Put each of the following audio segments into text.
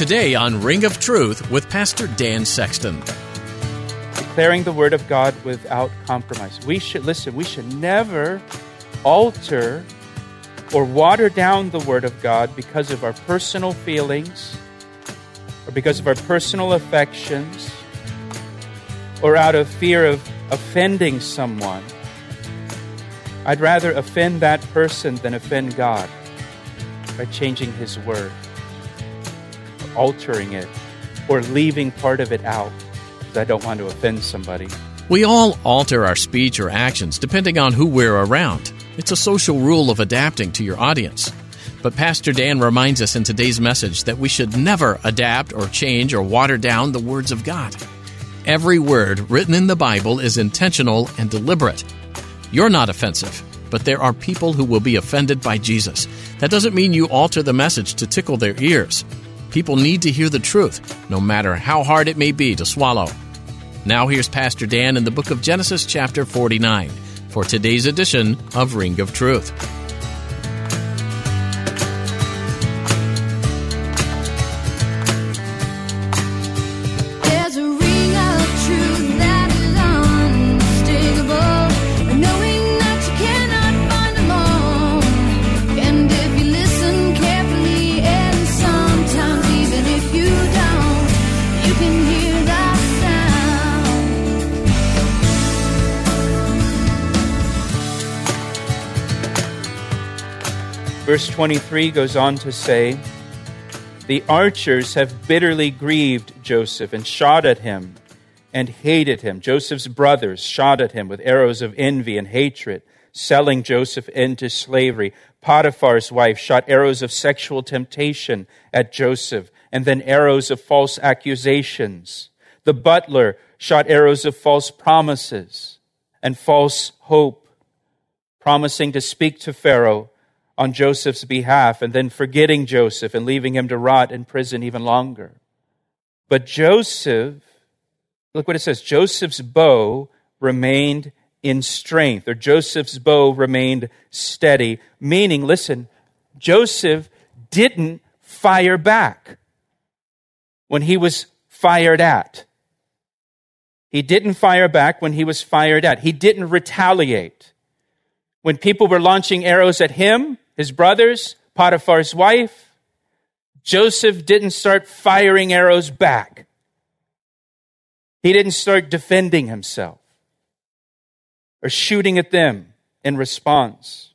Today on Ring of Truth with Pastor Dan Sexton. Declaring the Word of God without compromise. We should, listen, we should never alter or water down the Word of God because of our personal feelings or because of our personal affections or out of fear of offending someone. I'd rather offend that person than offend God by changing His Word, or altering it, or leaving part of it out because I don't want to offend somebody. We all alter our speech or actions depending on who we're around. It's a social rule of adapting to your audience. But Pastor Dan reminds us in today's message that we should never adapt or change or water down the words of God. Every word written in the Bible is intentional and deliberate. You're not offensive, but there are people who will be offended by Jesus. That doesn't mean you alter the message to tickle their ears. People need to hear the truth, no matter how hard it may be to swallow. Now, here's Pastor Dan in the book of Genesis, chapter 49, for today's edition of Ring of Truth. Verse 23 goes on to say, The archers have bitterly grieved Joseph and shot at him and hated him. Joseph's brothers shot at him with arrows of envy and hatred, selling Joseph into slavery. Potiphar's wife shot arrows of sexual temptation at Joseph and then arrows of false accusations. The butler shot arrows of false promises and false hope, promising to speak to Pharaoh on Joseph's behalf and then forgetting Joseph and leaving him to rot in prison even longer. But Joseph, look what it says Joseph's bow remained in strength, or Joseph's bow remained steady, meaning, listen, Joseph didn't fire back when he was fired at. He didn't fire back when he was fired at. He didn't retaliate. When people were launching arrows at him, his brothers, Potiphar's wife, Joseph didn't start firing arrows back. He didn't start defending himself or shooting at them in response.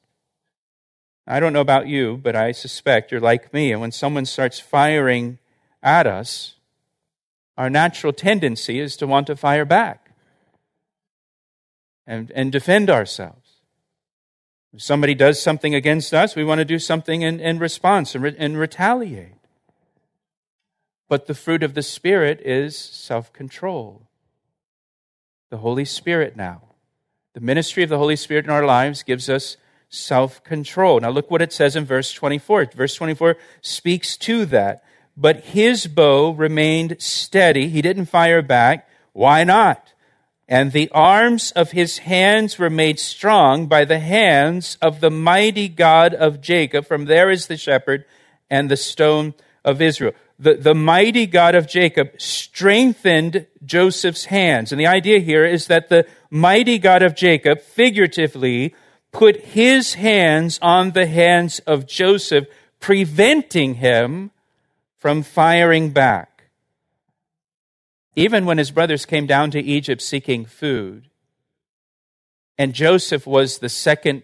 I don't know about you, but I suspect you're like me. And when someone starts firing at us, our natural tendency is to want to fire back and, and defend ourselves. If somebody does something against us, we want to do something in, in response and, re- and retaliate. But the fruit of the Spirit is self control. The Holy Spirit now. The ministry of the Holy Spirit in our lives gives us self control. Now, look what it says in verse 24. Verse 24 speaks to that. But his bow remained steady. He didn't fire back. Why not? And the arms of his hands were made strong by the hands of the mighty God of Jacob. From there is the shepherd and the stone of Israel. The, the mighty God of Jacob strengthened Joseph's hands. And the idea here is that the mighty God of Jacob, figuratively, put his hands on the hands of Joseph, preventing him from firing back. Even when his brothers came down to Egypt seeking food, and Joseph was the second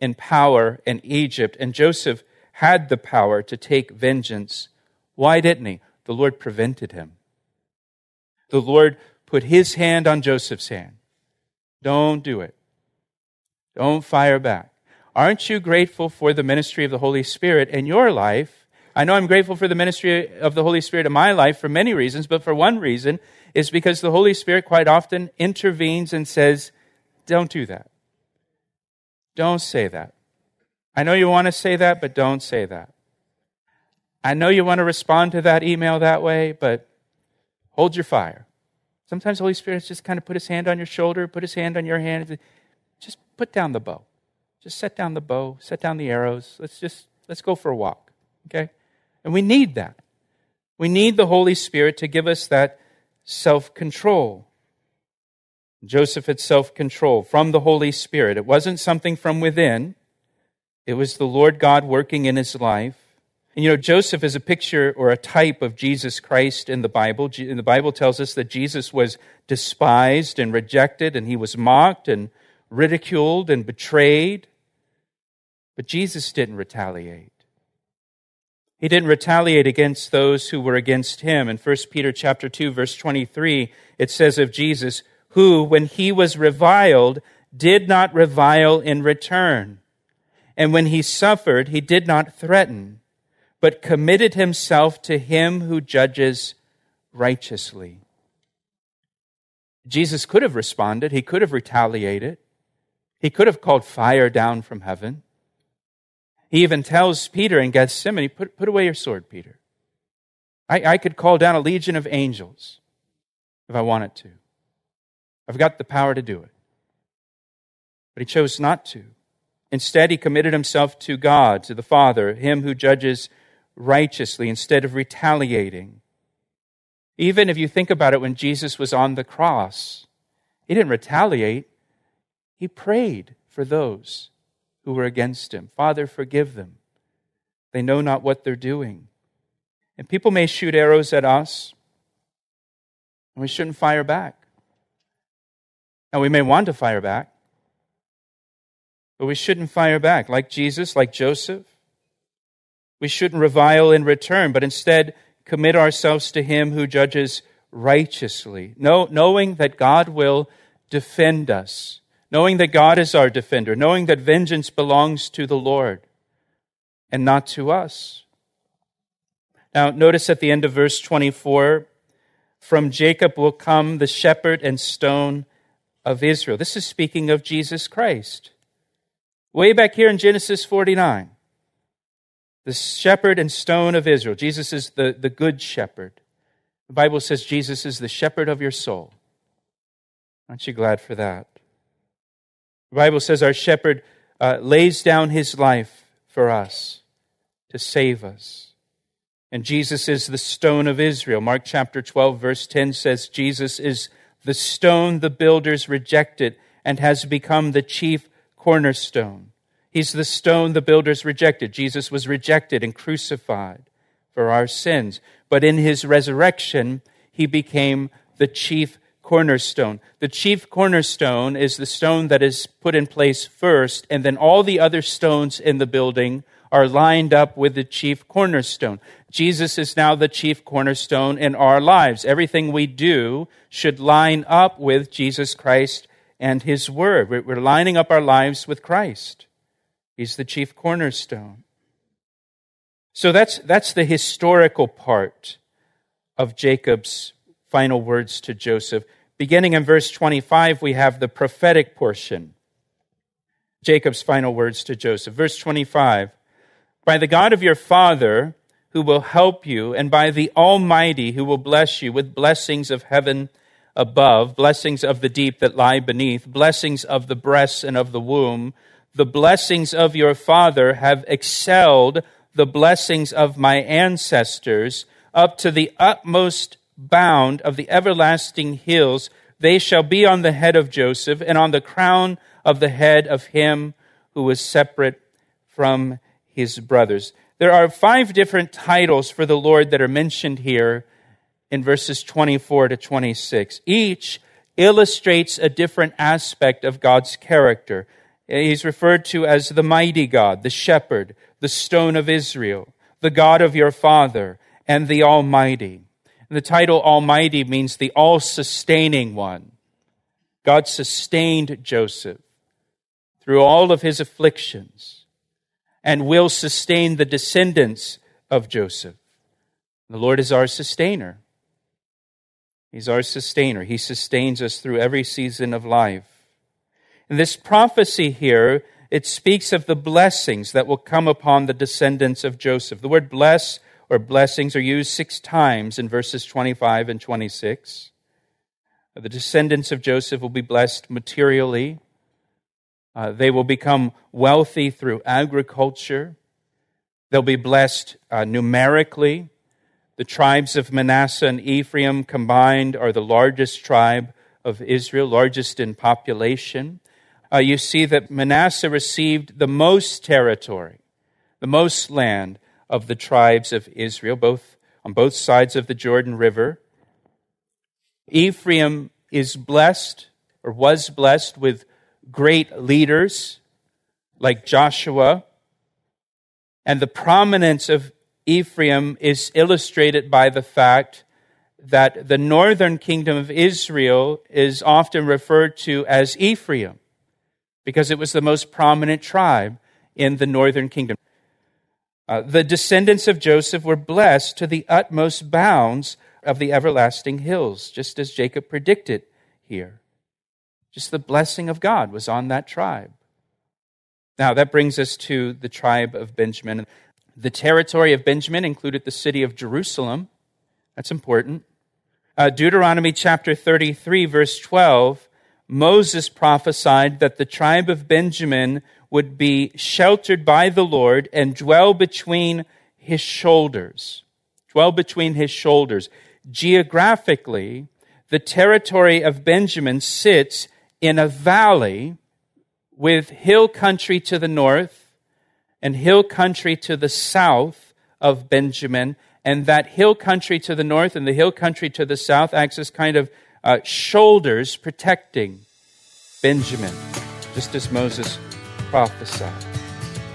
in power in Egypt, and Joseph had the power to take vengeance, why didn't he? The Lord prevented him. The Lord put his hand on Joseph's hand. Don't do it. Don't fire back. Aren't you grateful for the ministry of the Holy Spirit in your life I know I'm grateful for the ministry of the Holy Spirit in my life for many reasons, but for one reason is because the Holy Spirit quite often intervenes and says, Don't do that. Don't say that. I know you want to say that, but don't say that. I know you want to respond to that email that way, but hold your fire. Sometimes the Holy Spirit just kind of put his hand on your shoulder, put his hand on your hand. Just put down the bow. Just set down the bow, set down the arrows. Let's just let's go for a walk. Okay? And we need that. We need the Holy Spirit to give us that self control. Joseph had self control from the Holy Spirit. It wasn't something from within, it was the Lord God working in his life. And you know, Joseph is a picture or a type of Jesus Christ in the Bible. The Bible tells us that Jesus was despised and rejected, and he was mocked and ridiculed and betrayed. But Jesus didn't retaliate. He didn't retaliate against those who were against him. In 1 Peter chapter 2 verse 23, it says of Jesus, who when he was reviled did not revile in return. And when he suffered, he did not threaten, but committed himself to him who judges righteously. Jesus could have responded. He could have retaliated. He could have called fire down from heaven. He even tells Peter in Gethsemane, put, put away your sword, Peter. I, I could call down a legion of angels if I wanted to. I've got the power to do it. But he chose not to. Instead, he committed himself to God, to the Father, him who judges righteously, instead of retaliating. Even if you think about it, when Jesus was on the cross, he didn't retaliate, he prayed for those who were against him. Father, forgive them. They know not what they're doing. And people may shoot arrows at us, and we shouldn't fire back. Now, we may want to fire back, but we shouldn't fire back. Like Jesus, like Joseph, we shouldn't revile in return, but instead commit ourselves to Him who judges righteously, know, knowing that God will defend us knowing that God is our defender, knowing that vengeance belongs to the Lord and not to us. Now, notice at the end of verse 24 from Jacob will come the shepherd and stone of Israel. This is speaking of Jesus Christ. Way back here in Genesis 49, the shepherd and stone of Israel. Jesus is the, the good shepherd. The Bible says Jesus is the shepherd of your soul. Aren't you glad for that? The Bible says our shepherd uh, lays down his life for us to save us. And Jesus is the stone of Israel. Mark chapter 12, verse 10 says, Jesus is the stone the builders rejected and has become the chief cornerstone. He's the stone the builders rejected. Jesus was rejected and crucified for our sins. But in his resurrection, he became the chief cornerstone. The chief cornerstone is the stone that is put in place first, and then all the other stones in the building are lined up with the chief cornerstone. Jesus is now the chief cornerstone in our lives. Everything we do should line up with Jesus Christ and His Word. We're lining up our lives with Christ. He's the chief cornerstone. So that's, that's the historical part of Jacob's final words to Joseph. Beginning in verse 25, we have the prophetic portion. Jacob's final words to Joseph. Verse 25 By the God of your father, who will help you, and by the Almighty, who will bless you with blessings of heaven above, blessings of the deep that lie beneath, blessings of the breasts and of the womb, the blessings of your father have excelled the blessings of my ancestors up to the utmost bound of the everlasting hills, they shall be on the head of Joseph and on the crown of the head of him who was separate from his brothers. There are five different titles for the Lord that are mentioned here in verses 24 to 26. Each illustrates a different aspect of God's character. He's referred to as the mighty God, the shepherd, the stone of Israel, the God of your father, and the Almighty. The title Almighty means the all sustaining one. God sustained Joseph through all of his afflictions and will sustain the descendants of Joseph. The Lord is our sustainer. He's our sustainer. He sustains us through every season of life. And this prophecy here, it speaks of the blessings that will come upon the descendants of Joseph. The word bless or blessings are used six times in verses 25 and 26. The descendants of Joseph will be blessed materially. Uh, they will become wealthy through agriculture. They'll be blessed uh, numerically. The tribes of Manasseh and Ephraim combined are the largest tribe of Israel, largest in population. Uh, you see that Manasseh received the most territory, the most land of the tribes of Israel, both on both sides of the Jordan River. Ephraim is blessed or was blessed with great leaders like Joshua. And the prominence of Ephraim is illustrated by the fact that the northern kingdom of Israel is often referred to as Ephraim because it was the most prominent tribe in the northern kingdom. Uh, the descendants of Joseph were blessed to the utmost bounds of the everlasting hills, just as Jacob predicted here. Just the blessing of God was on that tribe. Now, that brings us to the tribe of Benjamin. The territory of Benjamin included the city of Jerusalem. That's important. Uh, Deuteronomy chapter 33, verse 12, Moses prophesied that the tribe of Benjamin would be sheltered by the Lord and dwell between his shoulders. Dwell between his shoulders. Geographically, the territory of Benjamin sits in a valley with hill country to the north and hill country to the south of Benjamin. And that hill country to the north and the hill country to the south acts as kind of uh, shoulders protecting Benjamin, just as Moses prophesied.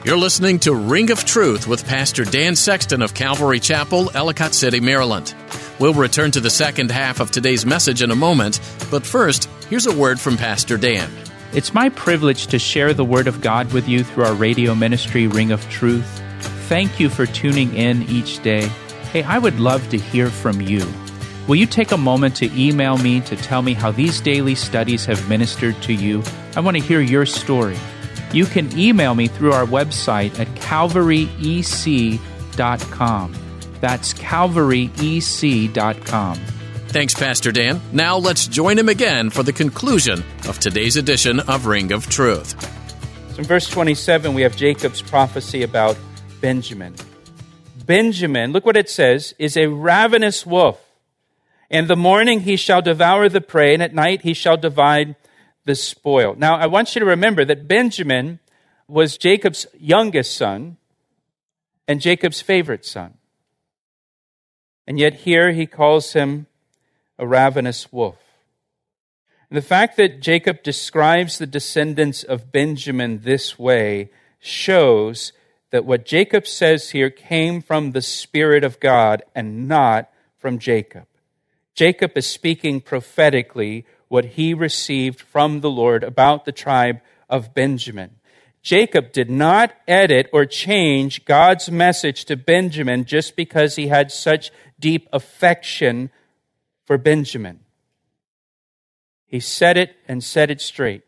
You're listening to Ring of Truth with Pastor Dan Sexton of Calvary Chapel, Ellicott City, Maryland. We'll return to the second half of today's message in a moment, but first, here's a word from Pastor Dan. It's my privilege to share the Word of God with you through our radio ministry, Ring of Truth. Thank you for tuning in each day. Hey, I would love to hear from you. Will you take a moment to email me to tell me how these daily studies have ministered to you? I want to hear your story. You can email me through our website at calvaryec.com. That's calvaryec.com. Thanks, Pastor Dan. Now let's join him again for the conclusion of today's edition of Ring of Truth. So in verse 27, we have Jacob's prophecy about Benjamin. Benjamin, look what it says, is a ravenous wolf. In the morning he shall devour the prey, and at night he shall divide the spoil. Now, I want you to remember that Benjamin was Jacob's youngest son and Jacob's favorite son. And yet here he calls him a ravenous wolf. And the fact that Jacob describes the descendants of Benjamin this way shows that what Jacob says here came from the Spirit of God and not from Jacob. Jacob is speaking prophetically what he received from the Lord about the tribe of Benjamin. Jacob did not edit or change God's message to Benjamin just because he had such deep affection for Benjamin. He said it and said it straight,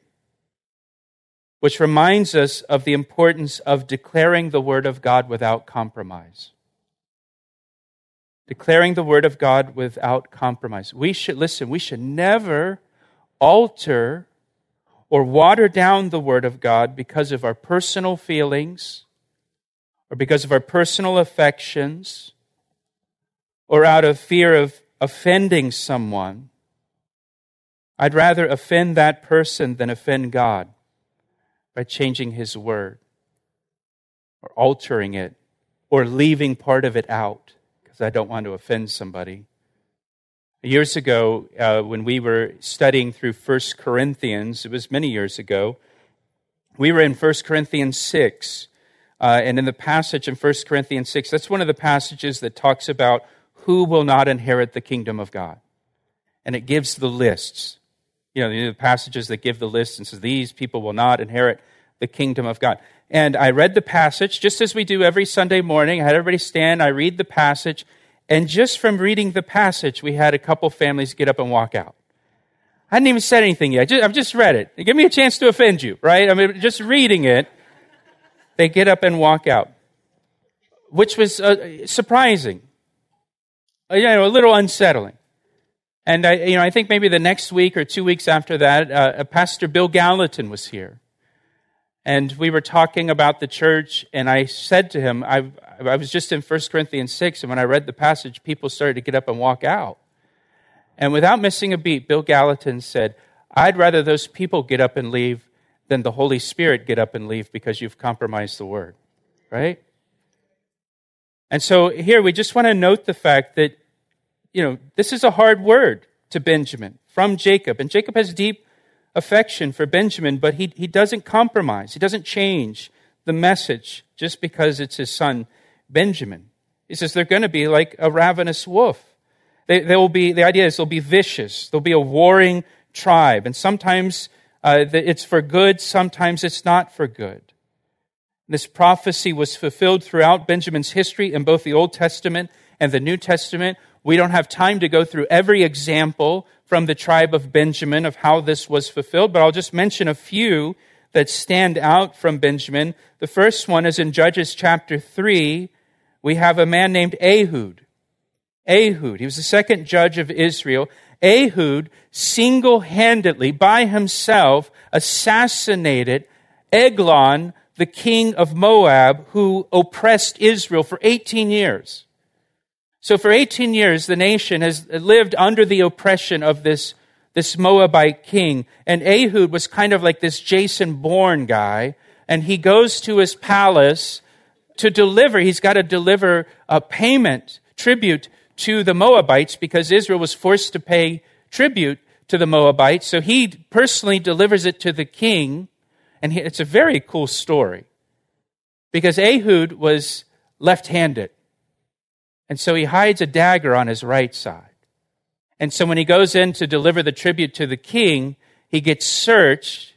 which reminds us of the importance of declaring the Word of God without compromise. Declaring the Word of God without compromise. We should, listen, we should never alter or water down the Word of God because of our personal feelings or because of our personal affections or out of fear of offending someone, I'd rather offend that person than offend God by changing His word or altering it or leaving part of it out because I don't want to offend somebody. Years ago, uh, when we were studying through 1 Corinthians, it was many years ago, we were in 1 Corinthians 6. Uh, and in the passage in 1 Corinthians 6, that's one of the passages that talks about who will not inherit the kingdom of God. And it gives the lists. You know, the passages that give the lists and says, these people will not inherit the kingdom of God. And I read the passage just as we do every Sunday morning. I had everybody stand, I read the passage, and just from reading the passage, we had a couple families get up and walk out. I hadn't even said anything yet. I've just read it. Give me a chance to offend you, right? I mean, just reading it, they get up and walk out, which was uh, surprising. Uh, you know, a little unsettling. And I, you know, I think maybe the next week or two weeks after that, uh, Pastor Bill Gallatin was here. And we were talking about the church, and I said to him, I, I was just in 1 Corinthians 6, and when I read the passage, people started to get up and walk out. And without missing a beat, Bill Gallatin said, I'd rather those people get up and leave than the Holy Spirit get up and leave because you've compromised the word. Right? And so here we just want to note the fact that, you know, this is a hard word to Benjamin from Jacob. And Jacob has deep affection for Benjamin, but he, he doesn't compromise. He doesn't change the message just because it's his son Benjamin. He says they're going to be like a ravenous wolf. They, they will be, the idea is they'll be vicious. They'll be a warring tribe. And sometimes uh, it's for good, sometimes it's not for good. This prophecy was fulfilled throughout Benjamin's history in both the Old Testament and the New Testament. We don't have time to go through every example from the tribe of Benjamin of how this was fulfilled, but I'll just mention a few that stand out from Benjamin. The first one is in Judges chapter 3. We have a man named Ehud. Ehud. He was the second judge of Israel. Ehud single handedly, by himself, assassinated Eglon, the king of Moab, who oppressed Israel for 18 years. So for 18 years, the nation has lived under the oppression of this, this Moabite king. And Ehud was kind of like this Jason Bourne guy. And he goes to his palace to deliver, he's got to deliver a payment, tribute to the Moabites because Israel was forced to pay tribute to the Moabites. So he personally delivers it to the king. And it's a very cool story because Ehud was left handed. And so he hides a dagger on his right side. And so when he goes in to deliver the tribute to the king, he gets searched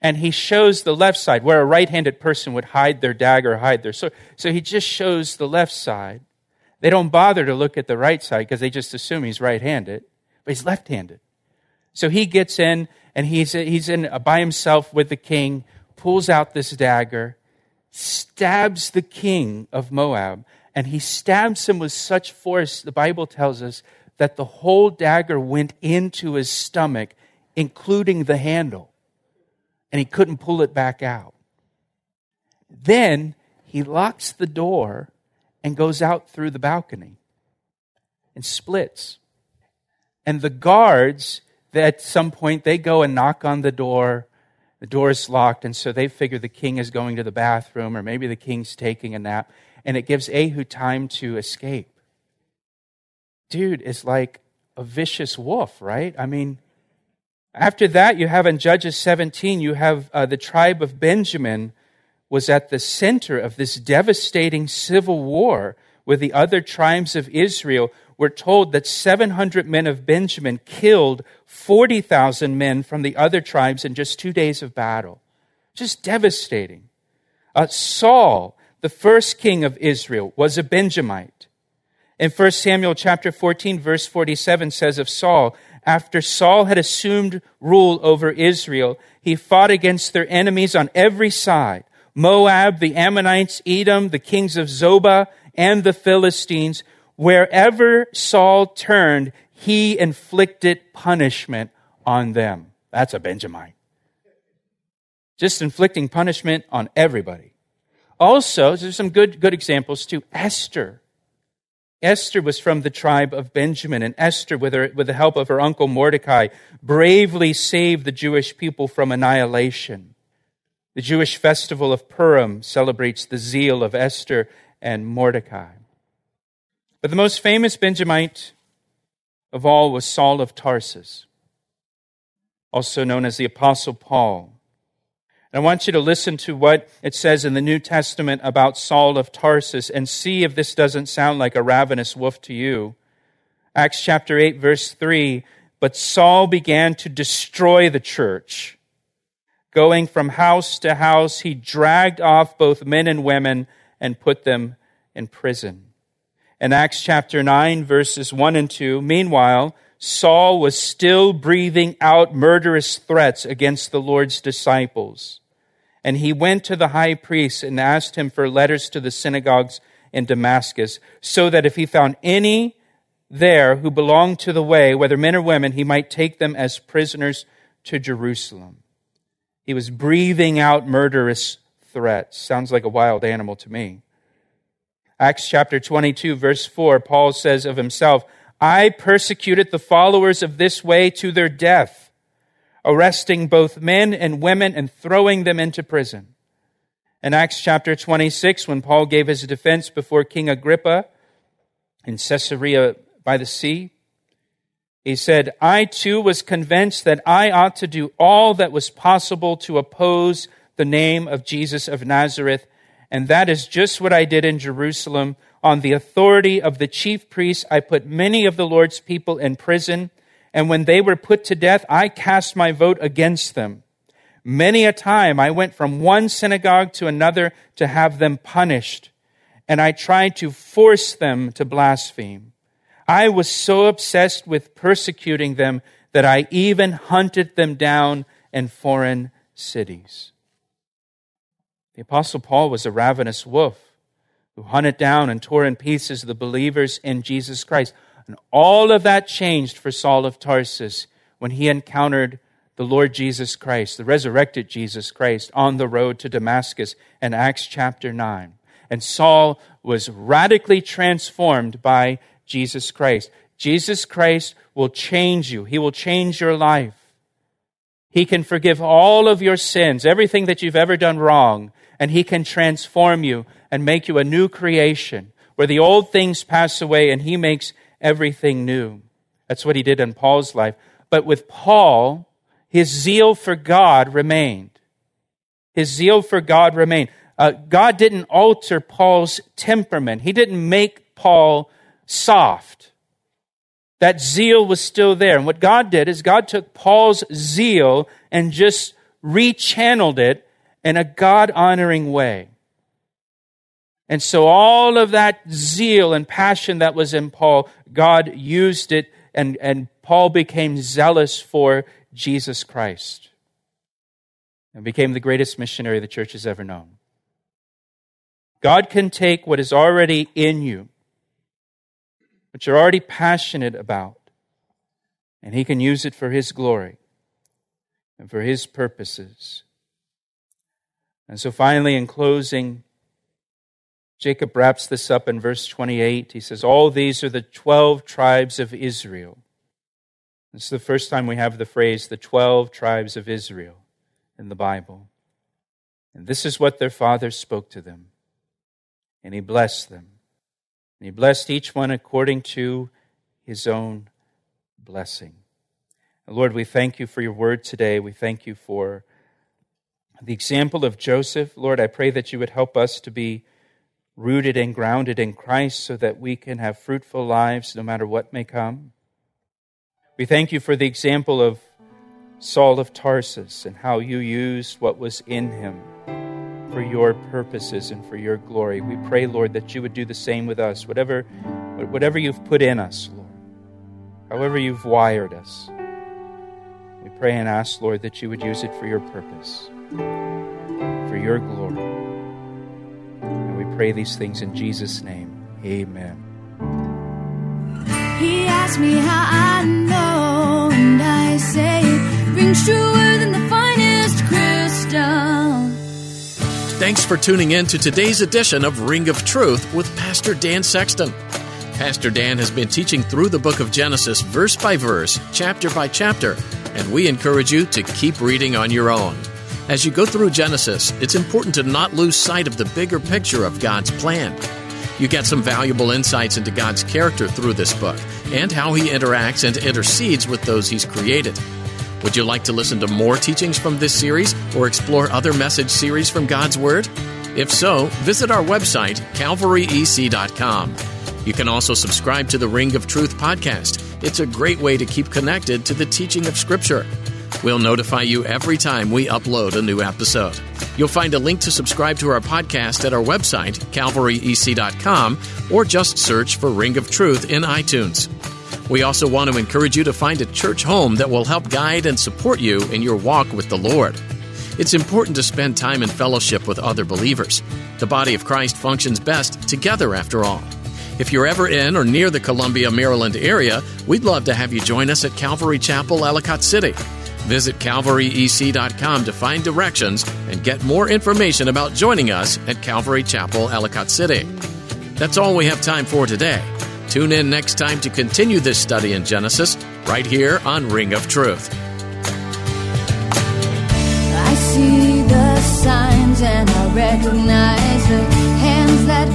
and he shows the left side where a right handed person would hide their dagger, hide their sword. So he just shows the left side. They don't bother to look at the right side because they just assume he's right handed, but he's left handed. So he gets in and he's, he's in uh, by himself with the king, pulls out this dagger, stabs the king of Moab, and he stabs him with such force, the Bible tells us, that the whole dagger went into his stomach, including the handle, and he couldn't pull it back out. Then he locks the door and goes out through the balcony and splits. And the guards, at some point, they go and knock on the door. The door is locked, and so they figure the king is going to the bathroom, or maybe the king's taking a nap, and it gives Ehud time to escape. Dude is like a vicious wolf, right? I mean, after that, you have in Judges 17, you have uh, the tribe of Benjamin was at the center of this devastating civil war with the other tribes of Israel. We're told that 700 men of Benjamin killed 40,000 men from the other tribes in just two days of battle. Just devastating. Uh, Saul, the first king of Israel, was a Benjamite. In 1 Samuel chapter 14, verse 47 says of Saul, after Saul had assumed rule over Israel, he fought against their enemies on every side Moab, the Ammonites, Edom, the kings of Zobah, and the Philistines. Wherever Saul turned, he inflicted punishment on them. That's a Benjamite. Just inflicting punishment on everybody. Also, there's some good, good examples too. Esther. Esther was from the tribe of Benjamin, and Esther, with, her, with the help of her uncle Mordecai, bravely saved the Jewish people from annihilation. The Jewish festival of Purim celebrates the zeal of Esther and Mordecai. But the most famous Benjamite of all was Saul of Tarsus, also known as the Apostle Paul. I want you to listen to what it says in the New Testament about Saul of Tarsus and see if this doesn't sound like a ravenous wolf to you. Acts chapter 8, verse 3 But Saul began to destroy the church Going from house to house, he dragged off both men and women and put them in prison. In Acts chapter 9, verses 1 and 2, meanwhile, Saul was still breathing out murderous threats against the Lord's disciples. And he went to the high priest and asked him for letters to the synagogues in Damascus, so that if he found any there who belonged to the way, whether men or women, he might take them as prisoners to Jerusalem. He was breathing out murderous threats. Sounds like a wild animal to me. Acts chapter 22, verse 4, Paul says of himself, I persecuted the followers of this way to their death, arresting both men and women and throwing them into prison. In Acts chapter 26, when Paul gave his defense before King Agrippa in Caesarea by the sea, he said, I too was convinced that I ought to do all that was possible to oppose the name of Jesus of Nazareth and that is just what I did in Jerusalem. On the authority of the chief priests, I put many of the Lord's people in prison. And when they were put to death, I cast my vote against them. Many a time I went from one synagogue to another to have them punished. And I tried to force them to blaspheme. I was so obsessed with persecuting them that I even hunted them down in foreign cities. The Apostle Paul was a ravenous wolf who hunted down and tore in pieces the believers in Jesus Christ. And all of that changed for Saul of Tarsus when he encountered the Lord Jesus Christ, the resurrected Jesus Christ, on the road to Damascus in Acts chapter 9. And Saul was radically transformed by Jesus Christ. Jesus Christ will change you, He will change your life. He can forgive all of your sins, everything that you've ever done wrong, and He can transform you and make you a new creation where the old things pass away and He makes everything new. That's what He did in Paul's life. But with Paul, his zeal for God remained. His zeal for God remained. Uh, God didn't alter Paul's temperament, He didn't make Paul soft. That zeal was still there. And what God did is God took Paul's zeal and just rechanneled it in a God honoring way. And so all of that zeal and passion that was in Paul, God used it and, and Paul became zealous for Jesus Christ and became the greatest missionary the church has ever known. God can take what is already in you, what you're already passionate about, and He can use it for His glory and for His purposes. And so finally, in closing, Jacob wraps this up in verse 28. He says, All these are the 12 tribes of Israel. This is the first time we have the phrase, the 12 tribes of Israel, in the Bible. And this is what their father spoke to them. And he blessed them. And he blessed each one according to his own blessing. And Lord, we thank you for your word today. We thank you for the example of Joseph, Lord, I pray that you would help us to be rooted and grounded in Christ so that we can have fruitful lives no matter what may come. We thank you for the example of Saul of Tarsus and how you used what was in him for your purposes and for your glory. We pray, Lord, that you would do the same with us, whatever, whatever you've put in us, Lord, however you've wired us. We pray and ask, Lord, that you would use it for your purpose for your glory. And we pray these things in Jesus' name. Amen. He asked me how I know, and I say it rings truer than the finest crystal. Thanks for tuning in to today's edition of Ring of Truth with Pastor Dan Sexton. Pastor Dan has been teaching through the book of Genesis verse by verse, chapter by chapter, and we encourage you to keep reading on your own. As you go through Genesis, it's important to not lose sight of the bigger picture of God's plan. You get some valuable insights into God's character through this book and how he interacts and intercedes with those he's created. Would you like to listen to more teachings from this series or explore other message series from God's Word? If so, visit our website, calvaryec.com. You can also subscribe to the Ring of Truth podcast. It's a great way to keep connected to the teaching of Scripture. We'll notify you every time we upload a new episode. You'll find a link to subscribe to our podcast at our website, calvaryec.com, or just search for Ring of Truth in iTunes. We also want to encourage you to find a church home that will help guide and support you in your walk with the Lord. It's important to spend time in fellowship with other believers. The body of Christ functions best together, after all. If you're ever in or near the Columbia, Maryland area, we'd love to have you join us at Calvary Chapel, Ellicott City. Visit calvaryec.com to find directions and get more information about joining us at Calvary Chapel, Ellicott City. That's all we have time for today. Tune in next time to continue this study in Genesis right here on Ring of Truth. I see the signs and I recognize the hands that.